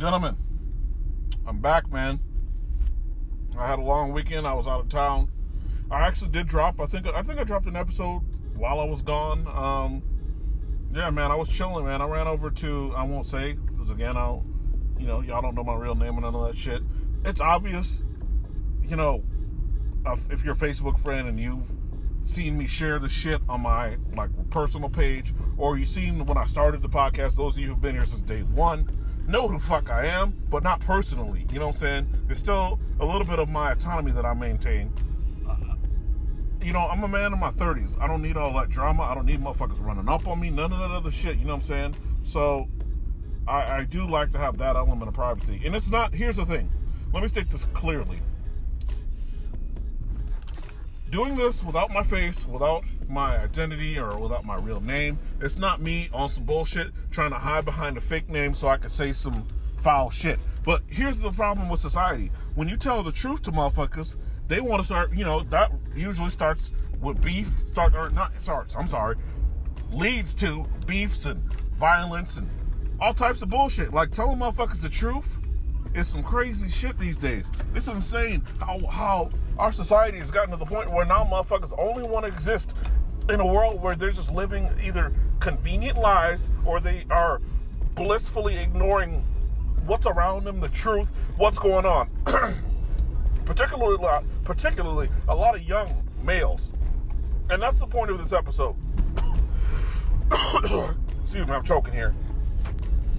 Gentlemen, I'm back, man. I had a long weekend. I was out of town. I actually did drop. I think I think I dropped an episode while I was gone. Um, yeah, man, I was chilling, man. I ran over to I won't say because again, I don't, you know, y'all don't know my real name and none of that shit. It's obvious, you know, if you're a Facebook friend and you've seen me share the shit on my like personal page, or you've seen when I started the podcast. Those of you who've been here since day one know who fuck I am, but not personally. You know what I'm saying? There's still a little bit of my autonomy that I maintain. Uh, you know, I'm a man in my 30s. I don't need all that drama. I don't need motherfuckers running up on me. None of that other shit. You know what I'm saying? So, I, I do like to have that element of privacy. And it's not. Here's the thing. Let me state this clearly doing this without my face, without my identity, or without my real name. It's not me on some bullshit trying to hide behind a fake name so I can say some foul shit. But here's the problem with society. When you tell the truth to motherfuckers, they want to start, you know, that usually starts with beef, start or not starts, I'm sorry, leads to beefs and violence and all types of bullshit. Like telling motherfuckers the truth is some crazy shit these days. It's insane how how our society has gotten to the point where now motherfuckers only want to exist in a world where they're just living either convenient lives or they are blissfully ignoring what's around them, the truth, what's going on. particularly, a lot, particularly a lot of young males, and that's the point of this episode. Excuse me, I'm choking here.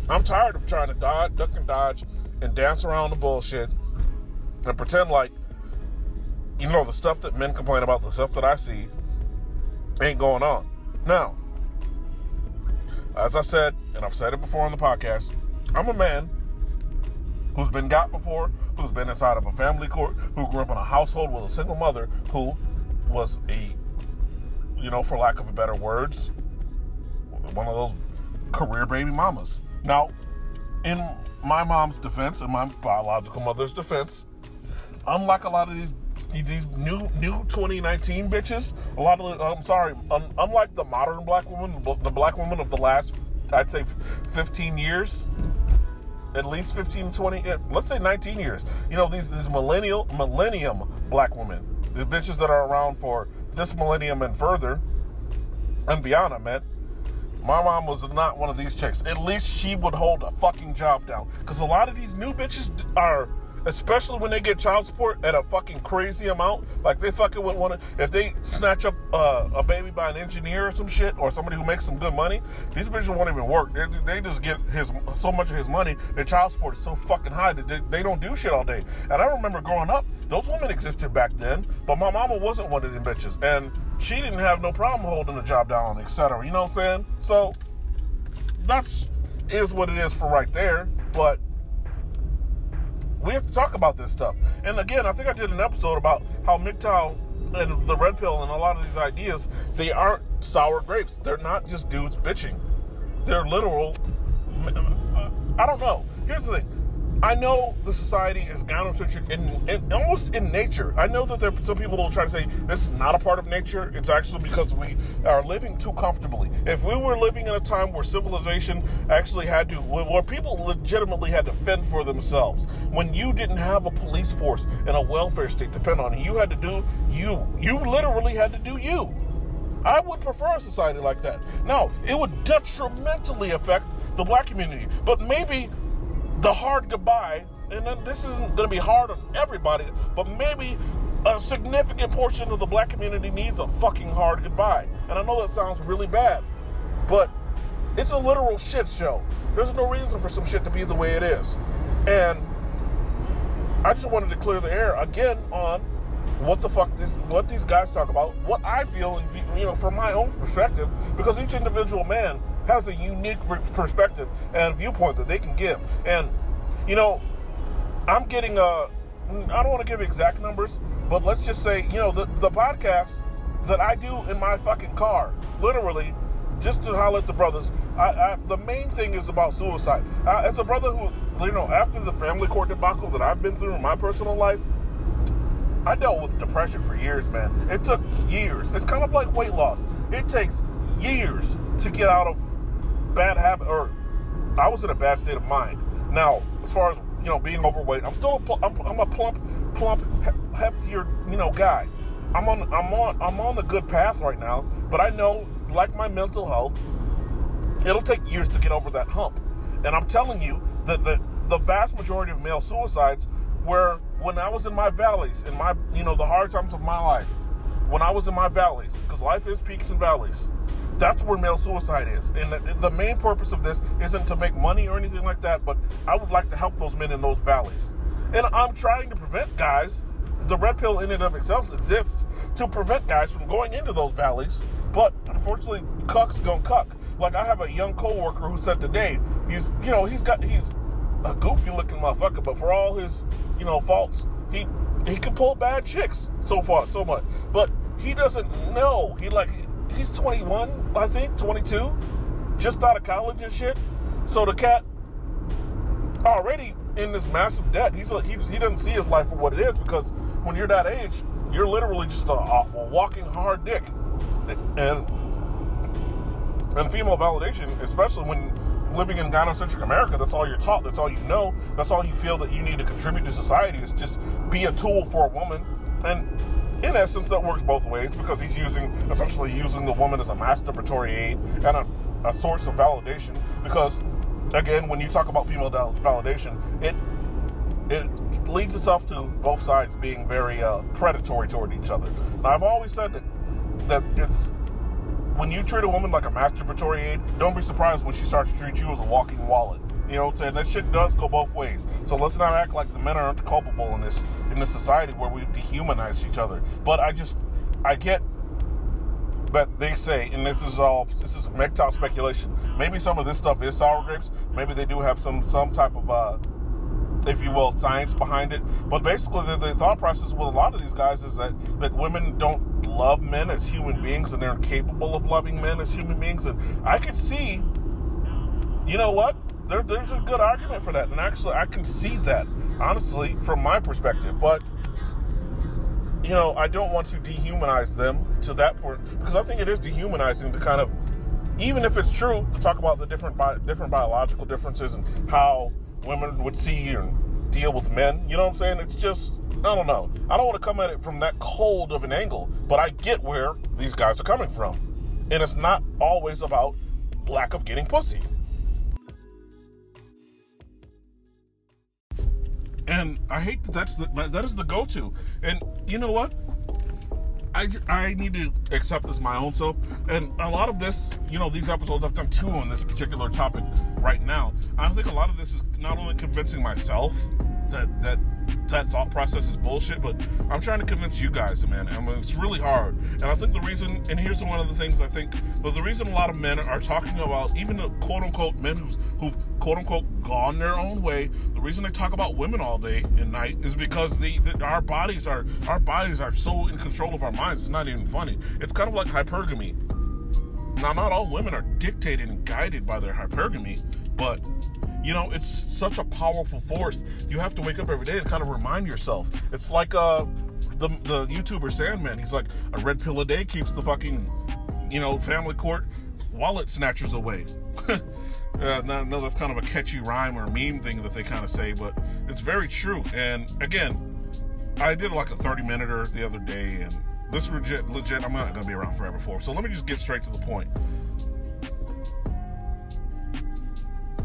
I'm tired of trying to dodge, duck and dodge, and dance around the bullshit and pretend like you know, the stuff that men complain about, the stuff that I see, ain't going on. Now, as I said, and I've said it before on the podcast, I'm a man who's been got before, who's been inside of a family court, who grew up in a household with a single mother who was a, you know, for lack of a better words, one of those career baby mamas. Now, in my mom's defense and my biological mother's defense, unlike a lot of these these new new 2019 bitches. A lot of I'm sorry, un, unlike the modern black woman, the black woman of the last I'd say 15 years, at least 15 20 eh, let's say 19 years. You know these these millennial millennium black women, the bitches that are around for this millennium and further and beyond. I meant. My mom was not one of these chicks. At least she would hold a fucking job down. Because a lot of these new bitches are especially when they get child support at a fucking crazy amount. Like they fucking would want to, if they snatch up uh, a baby by an engineer or some shit, or somebody who makes some good money, these bitches won't even work. They, they just get his so much of his money. Their child support is so fucking high that they, they don't do shit all day. And I remember growing up, those women existed back then, but my mama wasn't one of them bitches, and she didn't have no problem holding a job down, etc. You know what I'm saying? So that's is what it is for right there, but we have to talk about this stuff. And again, I think I did an episode about how MGTOW and the red pill and a lot of these ideas, they aren't sour grapes. They're not just dudes bitching. They're literal. Uh, I don't know. Here's the thing. I know the society is gynocentric in, in, almost in nature. I know that there some people will try to say it's not a part of nature. It's actually because we are living too comfortably. If we were living in a time where civilization actually had to, where people legitimately had to fend for themselves, when you didn't have a police force and a welfare state depend on you had to do you. You literally had to do you. I would prefer a society like that. Now, it would detrimentally affect the black community, but maybe the hard goodbye, and then this isn't going to be hard on everybody, but maybe a significant portion of the black community needs a fucking hard goodbye. And I know that sounds really bad, but it's a literal shit show. There's no reason for some shit to be the way it is. And I just wanted to clear the air again on what the fuck this what these guys talk about, what I feel and you know from my own perspective because each individual man has a unique perspective and viewpoint that they can give. And, you know, I'm getting a, I don't want to give exact numbers, but let's just say, you know, the, the podcast that I do in my fucking car, literally, just to holler at the brothers, I, I, the main thing is about suicide. As a brother who, you know, after the family court debacle that I've been through in my personal life, I dealt with depression for years, man. It took years. It's kind of like weight loss. It takes years to get out of bad habit, or I was in a bad state of mind. Now, as far as you know, being overweight, I'm still a, I'm, I'm a plump, plump, heftier, you know, guy. I'm on I'm on I'm on the good path right now, but I know, like my mental health, it'll take years to get over that hump. And I'm telling you that the the vast majority of male suicides were when I was in my valleys, in my you know the hard times of my life, when I was in my valleys, because life is peaks and valleys. That's where male suicide is. And the, main purpose of this isn't to make money or anything like that, but I would like to help those men in those valleys. And I'm trying to prevent guys the red pill in and of itself exists to prevent guys from going into those valleys. But unfortunately, cuck's gonna cuck. Like I have a young coworker who said today, he's you know he's got he's a goofy looking motherfucker, but for all his you know faults, he he can pull bad chicks so far so much. But he doesn't know. He like he's 21, I think 22, just out of college and shit. So the cat already in this massive debt. He's he, he doesn't see his life for what it is because when you're that age, you're literally just a, a walking hard dick. And and female validation, especially when living in gynocentric America, that's all you're taught, that's all you know, that's all you feel that you need to contribute to society is just be a tool for a woman. And in essence, that works both ways because he's using essentially using the woman as a masturbatory aid and a, a source of validation. Because again, when you talk about female validation, it it leads itself to both sides being very uh, predatory toward each other. Now, I've always said that that it's when you treat a woman like a masturbatory aid, don't be surprised when she starts to treat you as a walking wallet. You know what I'm saying? That shit does go both ways. So let's not act like the men aren't culpable in this in this society where we've dehumanized each other. But I just I get that they say, and this is all this is MGTOW speculation. Maybe some of this stuff is sour grapes. Maybe they do have some some type of uh, if you will, science behind it. But basically, the, the, thought process with a lot of these guys is that, that women don't love men as human beings and they're incapable of loving men as human beings. And I could see, you know what? There, there's a good argument for that. And actually, I can see that, honestly, from my perspective. But, you know, I don't want to dehumanize them to that point because I think it is dehumanizing to kind of, even if it's true, to talk about the different, bi- different biological differences and how women would see and deal with men. You know what I'm saying? It's just, I don't know. I don't want to come at it from that cold of an angle, but I get where these guys are coming from. And it's not always about lack of getting pussy. And I hate that that's the, that is the go-to. And you know what? I, I need to accept this my own self. And a lot of this, you know, these episodes, I've done two on this particular topic right now. I think a lot of this is not only convincing myself that that that thought process is bullshit, but I'm trying to convince you guys, man. I mean, it's really hard. And I think the reason, and here's one of the things I think, but the reason a lot of men are talking about, even the quote unquote men who's, who've quote unquote gone their own way, the reason they talk about women all day and night is because our bodies are our bodies are so in control of our minds. It's not even funny. It's kind of like hypergamy. Now, not all women are dictated and guided by their hypergamy, but you know, it's such a powerful force. You have to wake up every day and kind of remind yourself. It's like uh, the the YouTuber Sandman. He's like a red pill a day keeps the fucking, you know, family court wallet snatchers away. uh, know that's kind of a catchy rhyme or meme thing that they kind of say, but it's very true. And again, I did like a 30 minute the other day, and this legit, legit, I'm not going to be around forever for. So let me just get straight to the point.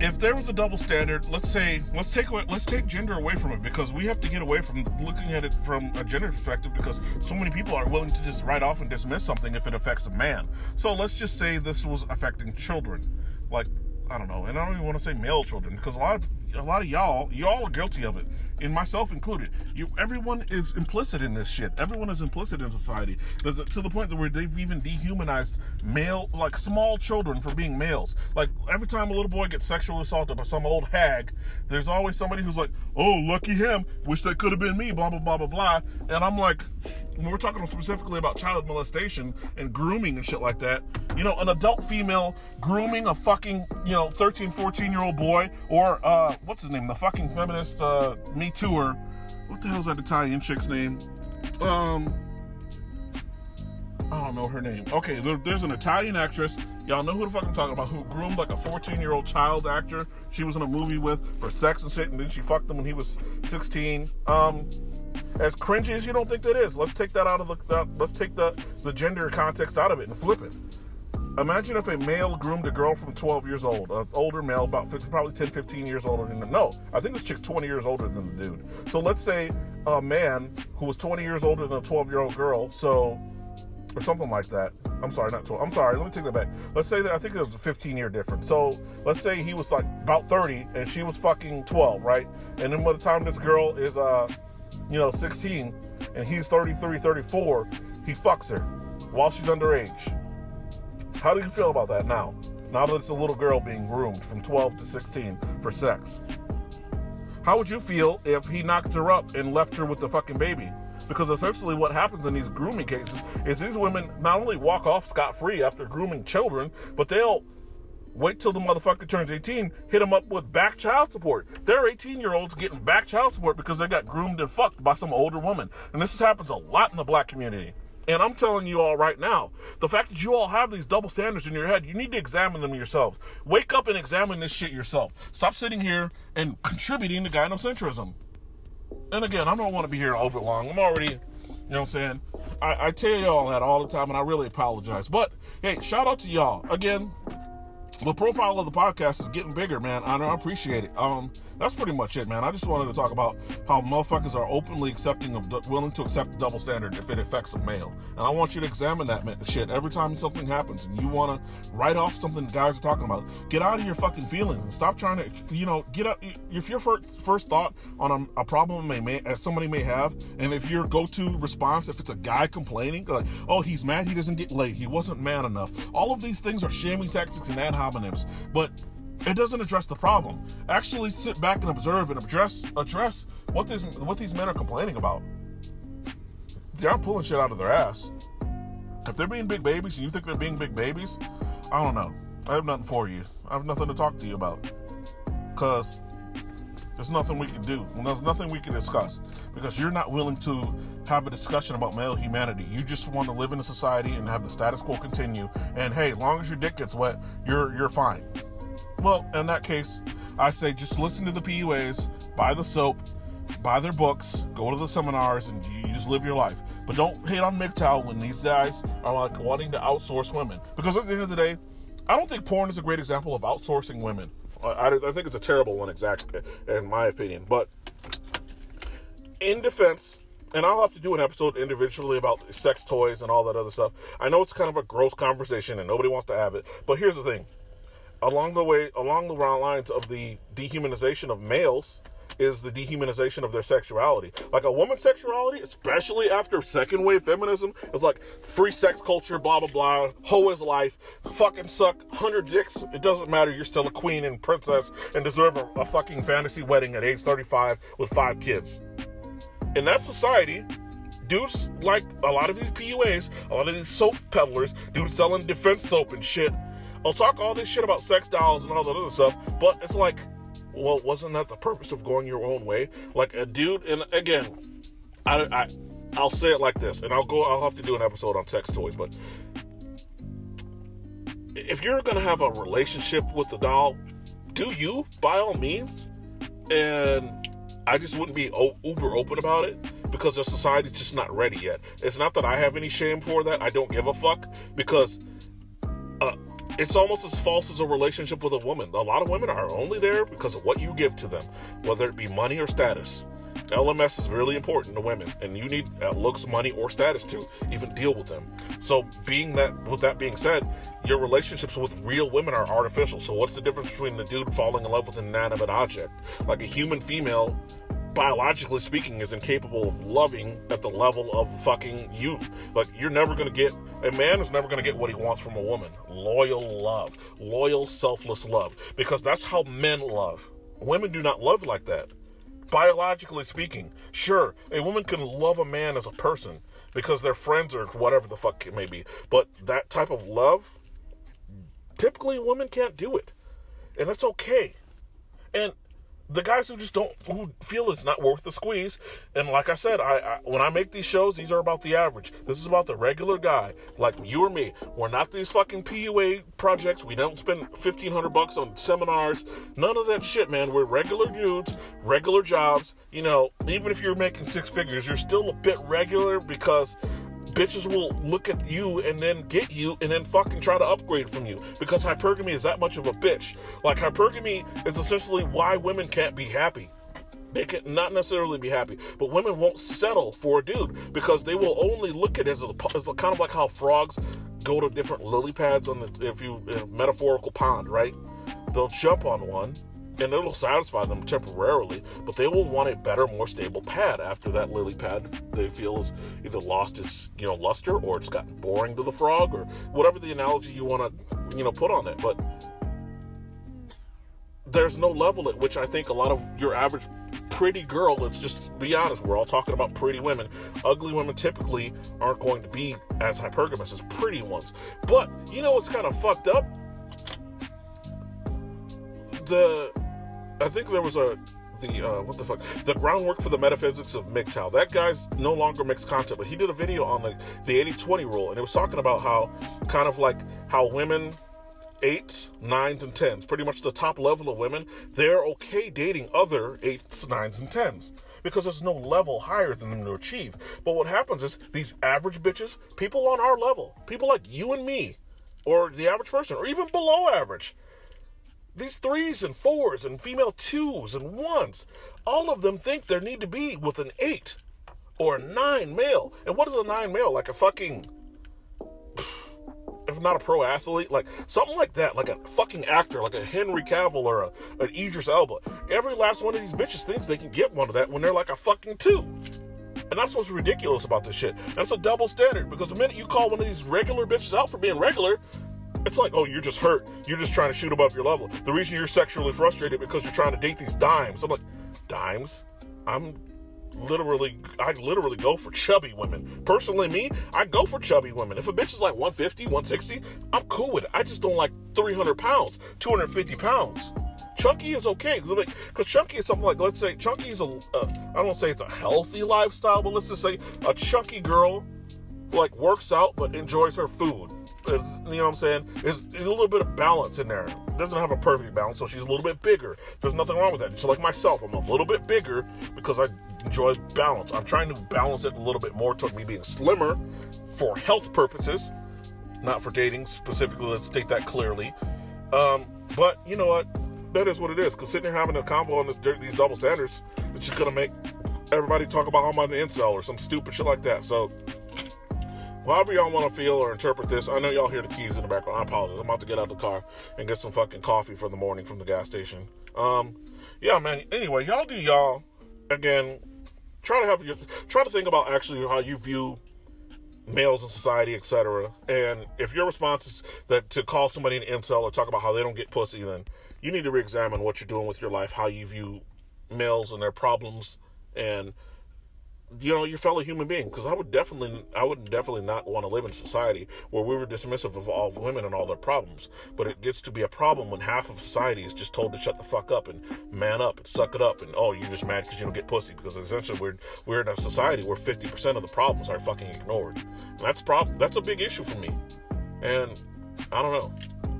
if there was a double standard, let's say let's take away, let's take gender away from it because we have to get away from looking at it from a gender perspective because so many people are willing to just write off and dismiss something if it affects a man. So let's just say this was affecting children, like I don't know, and I don't even want to say male children because a lot of a lot of y'all y'all are guilty of it and myself included. You, everyone is implicit in this shit. Everyone is implicit in society to the, to the point that where they've even dehumanized male, like small children for being males. Like every time a little boy gets sexually assaulted by some old hag, there's always somebody who's like, "Oh, lucky him. Wish that could have been me." Blah blah blah blah blah. And I'm like, when we're talking specifically about child molestation and grooming and shit like that, you know, an adult female grooming a fucking, you know, 13, 14 year old boy, or, uh, what's his name? The fucking feminist, uh, Me Tooer. What the hell's that Italian chick's name? Um, I don't know her name. Okay, there, there's an Italian actress. Y'all know who the fuck I'm talking about? Who groomed like a 14 year old child actor? She was in a movie with for sex and shit, and then she fucked him when he was 16. Um, as cringy as you don't think that is, let's take that out of the. Uh, let's take the the gender context out of it and flip it. Imagine if a male groomed a girl from 12 years old, an older male, about 50, probably 10, 15 years older than them. No, I think this chick 20 years older than the dude. So let's say a man who was 20 years older than a 12 year old girl, so, or something like that. I'm sorry, not 12. I'm sorry, let me take that back. Let's say that I think it was a 15 year difference. So let's say he was like about 30 and she was fucking 12, right? And then by the time this girl is, uh, you know, 16 and he's 33, 34, he fucks her while she's underage. How do you feel about that now? Now that it's a little girl being groomed from 12 to 16 for sex. How would you feel if he knocked her up and left her with the fucking baby? Because essentially, what happens in these grooming cases is these women not only walk off scot free after grooming children, but they'll wait till the motherfucker turns 18, hit him up with back child support. There are 18 year olds getting back child support because they got groomed and fucked by some older woman. And this happens a lot in the black community. And I'm telling you all right now, the fact that you all have these double standards in your head, you need to examine them yourselves. Wake up and examine this shit yourself. Stop sitting here and contributing to gynocentrism. And again, I don't want to be here over long. I'm already, you know what I'm saying? I, I tell y'all that all the time, and I really apologize. But hey, shout out to y'all. Again, the profile of the podcast is getting bigger, man. I, I appreciate it. Um, that's pretty much it, man. I just wanted to talk about how motherfuckers are openly accepting of, willing to accept the double standard if it affects a male. And I want you to examine that shit every time something happens and you want to write off something guys are talking about. Get out of your fucking feelings and stop trying to, you know, get up. If your first, first thought on a, a problem may, may somebody may have, and if your go-to response, if it's a guy complaining, like, oh, he's mad he doesn't get laid, he wasn't man enough. All of these things are shaming tactics and ad hominems, but it doesn't address the problem. Actually, sit back and observe and address address what these what these men are complaining about. They aren't pulling shit out of their ass. If they're being big babies and you think they're being big babies, I don't know. I have nothing for you. I have nothing to talk to you about. Cause there's nothing we can do. There's nothing we can discuss because you're not willing to have a discussion about male humanity. You just want to live in a society and have the status quo continue. And hey, long as your dick gets wet, you're you're fine. Well, in that case, I say just listen to the PUAs, buy the soap, buy their books, go to the seminars, and you just live your life. But don't hate on MGTOW when these guys are like wanting to outsource women. Because at the end of the day, I don't think porn is a great example of outsourcing women. I, I think it's a terrible one, exactly, in my opinion. But in defense, and I'll have to do an episode individually about sex toys and all that other stuff. I know it's kind of a gross conversation and nobody wants to have it, but here's the thing along the way, along the lines of the dehumanization of males, is the dehumanization of their sexuality. Like a woman's sexuality, especially after second wave feminism, is like free sex culture, blah blah blah, hoe is life, fucking suck, hundred dicks, it doesn't matter, you're still a queen and princess and deserve a, a fucking fantasy wedding at age 35 with five kids. In that society, dudes like a lot of these PUAs, a lot of these soap peddlers, dudes selling defense soap and shit, I'll talk all this shit about sex dolls and all that other stuff, but it's like, well, wasn't that the purpose of going your own way? Like a dude, and again, I, I, I'll say it like this, and I'll go. I'll have to do an episode on sex toys, but if you're gonna have a relationship with the doll, do you by all means? And I just wouldn't be uber open about it because the society's just not ready yet. It's not that I have any shame for that. I don't give a fuck because it's almost as false as a relationship with a woman. A lot of women are only there because of what you give to them, whether it be money or status. LMS is really important to women, and you need uh, looks, money, or status to even deal with them. So, being that, with that being said, your relationships with real women are artificial. So, what's the difference between the dude falling in love with an inanimate object? Like a human female biologically speaking, is incapable of loving at the level of fucking you. Like, you're never gonna get, a man is never gonna get what he wants from a woman. Loyal love. Loyal, selfless love. Because that's how men love. Women do not love like that. Biologically speaking, sure, a woman can love a man as a person because they're friends or whatever the fuck it may be. But that type of love, typically women can't do it. And that's okay. And the guys who just don't who feel it's not worth the squeeze. And like i said I, I, when i make these shows these are about the average. This is about the regular guy like you or me. We're not these fucking pua projects. We don't spend 1500 bucks on seminars. None of that shit man. We're regular dudes regular jobs. You know even if you're making six figures you're still a bit regular because bitches will look at you and then get you and then fucking try to upgrade from you because hypergamy is that much of a bitch. Like hypergamy is essentially why women can't be happy. They can not necessarily be happy, but women won't settle for a dude because they will only look at it as a, as a kind of like how frogs go to different lily pads on the if you metaphorical pond, right? They'll jump on one and it'll satisfy them temporarily, but they will want a better, more stable pad after that lily pad they feel is either lost its you know luster or it's gotten boring to the frog or whatever the analogy you want to you know put on it. But there's no level at which I think a lot of your average pretty girl, let's just be honest, we're all talking about pretty women. Ugly women typically aren't going to be as hypergamous as pretty ones. But you know what's kind of fucked up? The I think there was a the uh, what the fuck the groundwork for the metaphysics of MGTOW. That guy's no longer makes content, but he did a video on the the 80-20 rule, and it was talking about how kind of like how women eights, nines, and tens, pretty much the top level of women, they're okay dating other eights, nines, and tens because there's no level higher than them to achieve. But what happens is these average bitches, people on our level, people like you and me, or the average person, or even below average, these threes and fours and female twos and ones, all of them think there need to be with an eight or a nine male. And what is a nine male? Like a fucking, if not a pro athlete, like something like that, like a fucking actor, like a Henry Cavill or a, an Idris Elba. Every last one of these bitches thinks they can get one of that when they're like a fucking two. And that's what's ridiculous about this shit. That's a double standard because the minute you call one of these regular bitches out for being regular, it's like, oh, you're just hurt. You're just trying to shoot above your level. The reason you're sexually frustrated because you're trying to date these dimes. I'm like, dimes? I'm literally, I literally go for chubby women. Personally, me, I go for chubby women. If a bitch is like 150, 160, I'm cool with it. I just don't like 300 pounds, 250 pounds. Chunky is okay because chunky is something like let's say chunky is a uh, I don't say it's a healthy lifestyle, but let's just say a chunky girl like works out but enjoys her food you know what I'm saying? There's, a little bit of balance in there. Doesn't have a perfect balance, so she's a little bit bigger. There's nothing wrong with that. So like myself, I'm a little bit bigger because I enjoy balance. I'm trying to balance it a little bit more toward me being slimmer for health purposes, not for dating specifically. Let's state that clearly. Um, but you know what? That is what it is. Because sitting here having a convo on this, these double standards, it's just gonna make everybody talk about how I'm an incel or some stupid shit like that. So however y'all want to feel or interpret this, I know y'all hear the keys in the background. I apologize. I'm about to get out the car and get some fucking coffee for the morning from the gas station. Um, yeah, man. Anyway, y'all do y'all. Again, try to have your try to think about actually how you view males in society, etc. And if your response is that to call somebody an incel or talk about how they don't get pussy, then you need to re-examine what you're doing with your life, how you view males and their problems, and you know your fellow human being because i would definitely i would definitely not want to live in a society where we were dismissive of all women and all their problems. But it gets to be a problem when half of society is just told to shut the fuck up and man up and suck it up and oh you're just mad because you don't get pussy because essentially we're we're in a society where 50% of the problems are fucking ignored. And that's problem that's a big issue for me. And i don't know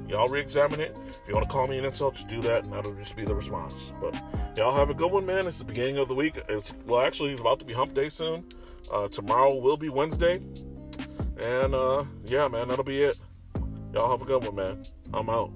y'all re-examine it if you want to call me an incel, just do that, and that'll just be the response. But y'all have a good one, man. It's the beginning of the week. It's well, actually, it's about to be Hump Day soon. Uh, tomorrow will be Wednesday, and uh, yeah, man, that'll be it. Y'all have a good one, man. I'm out.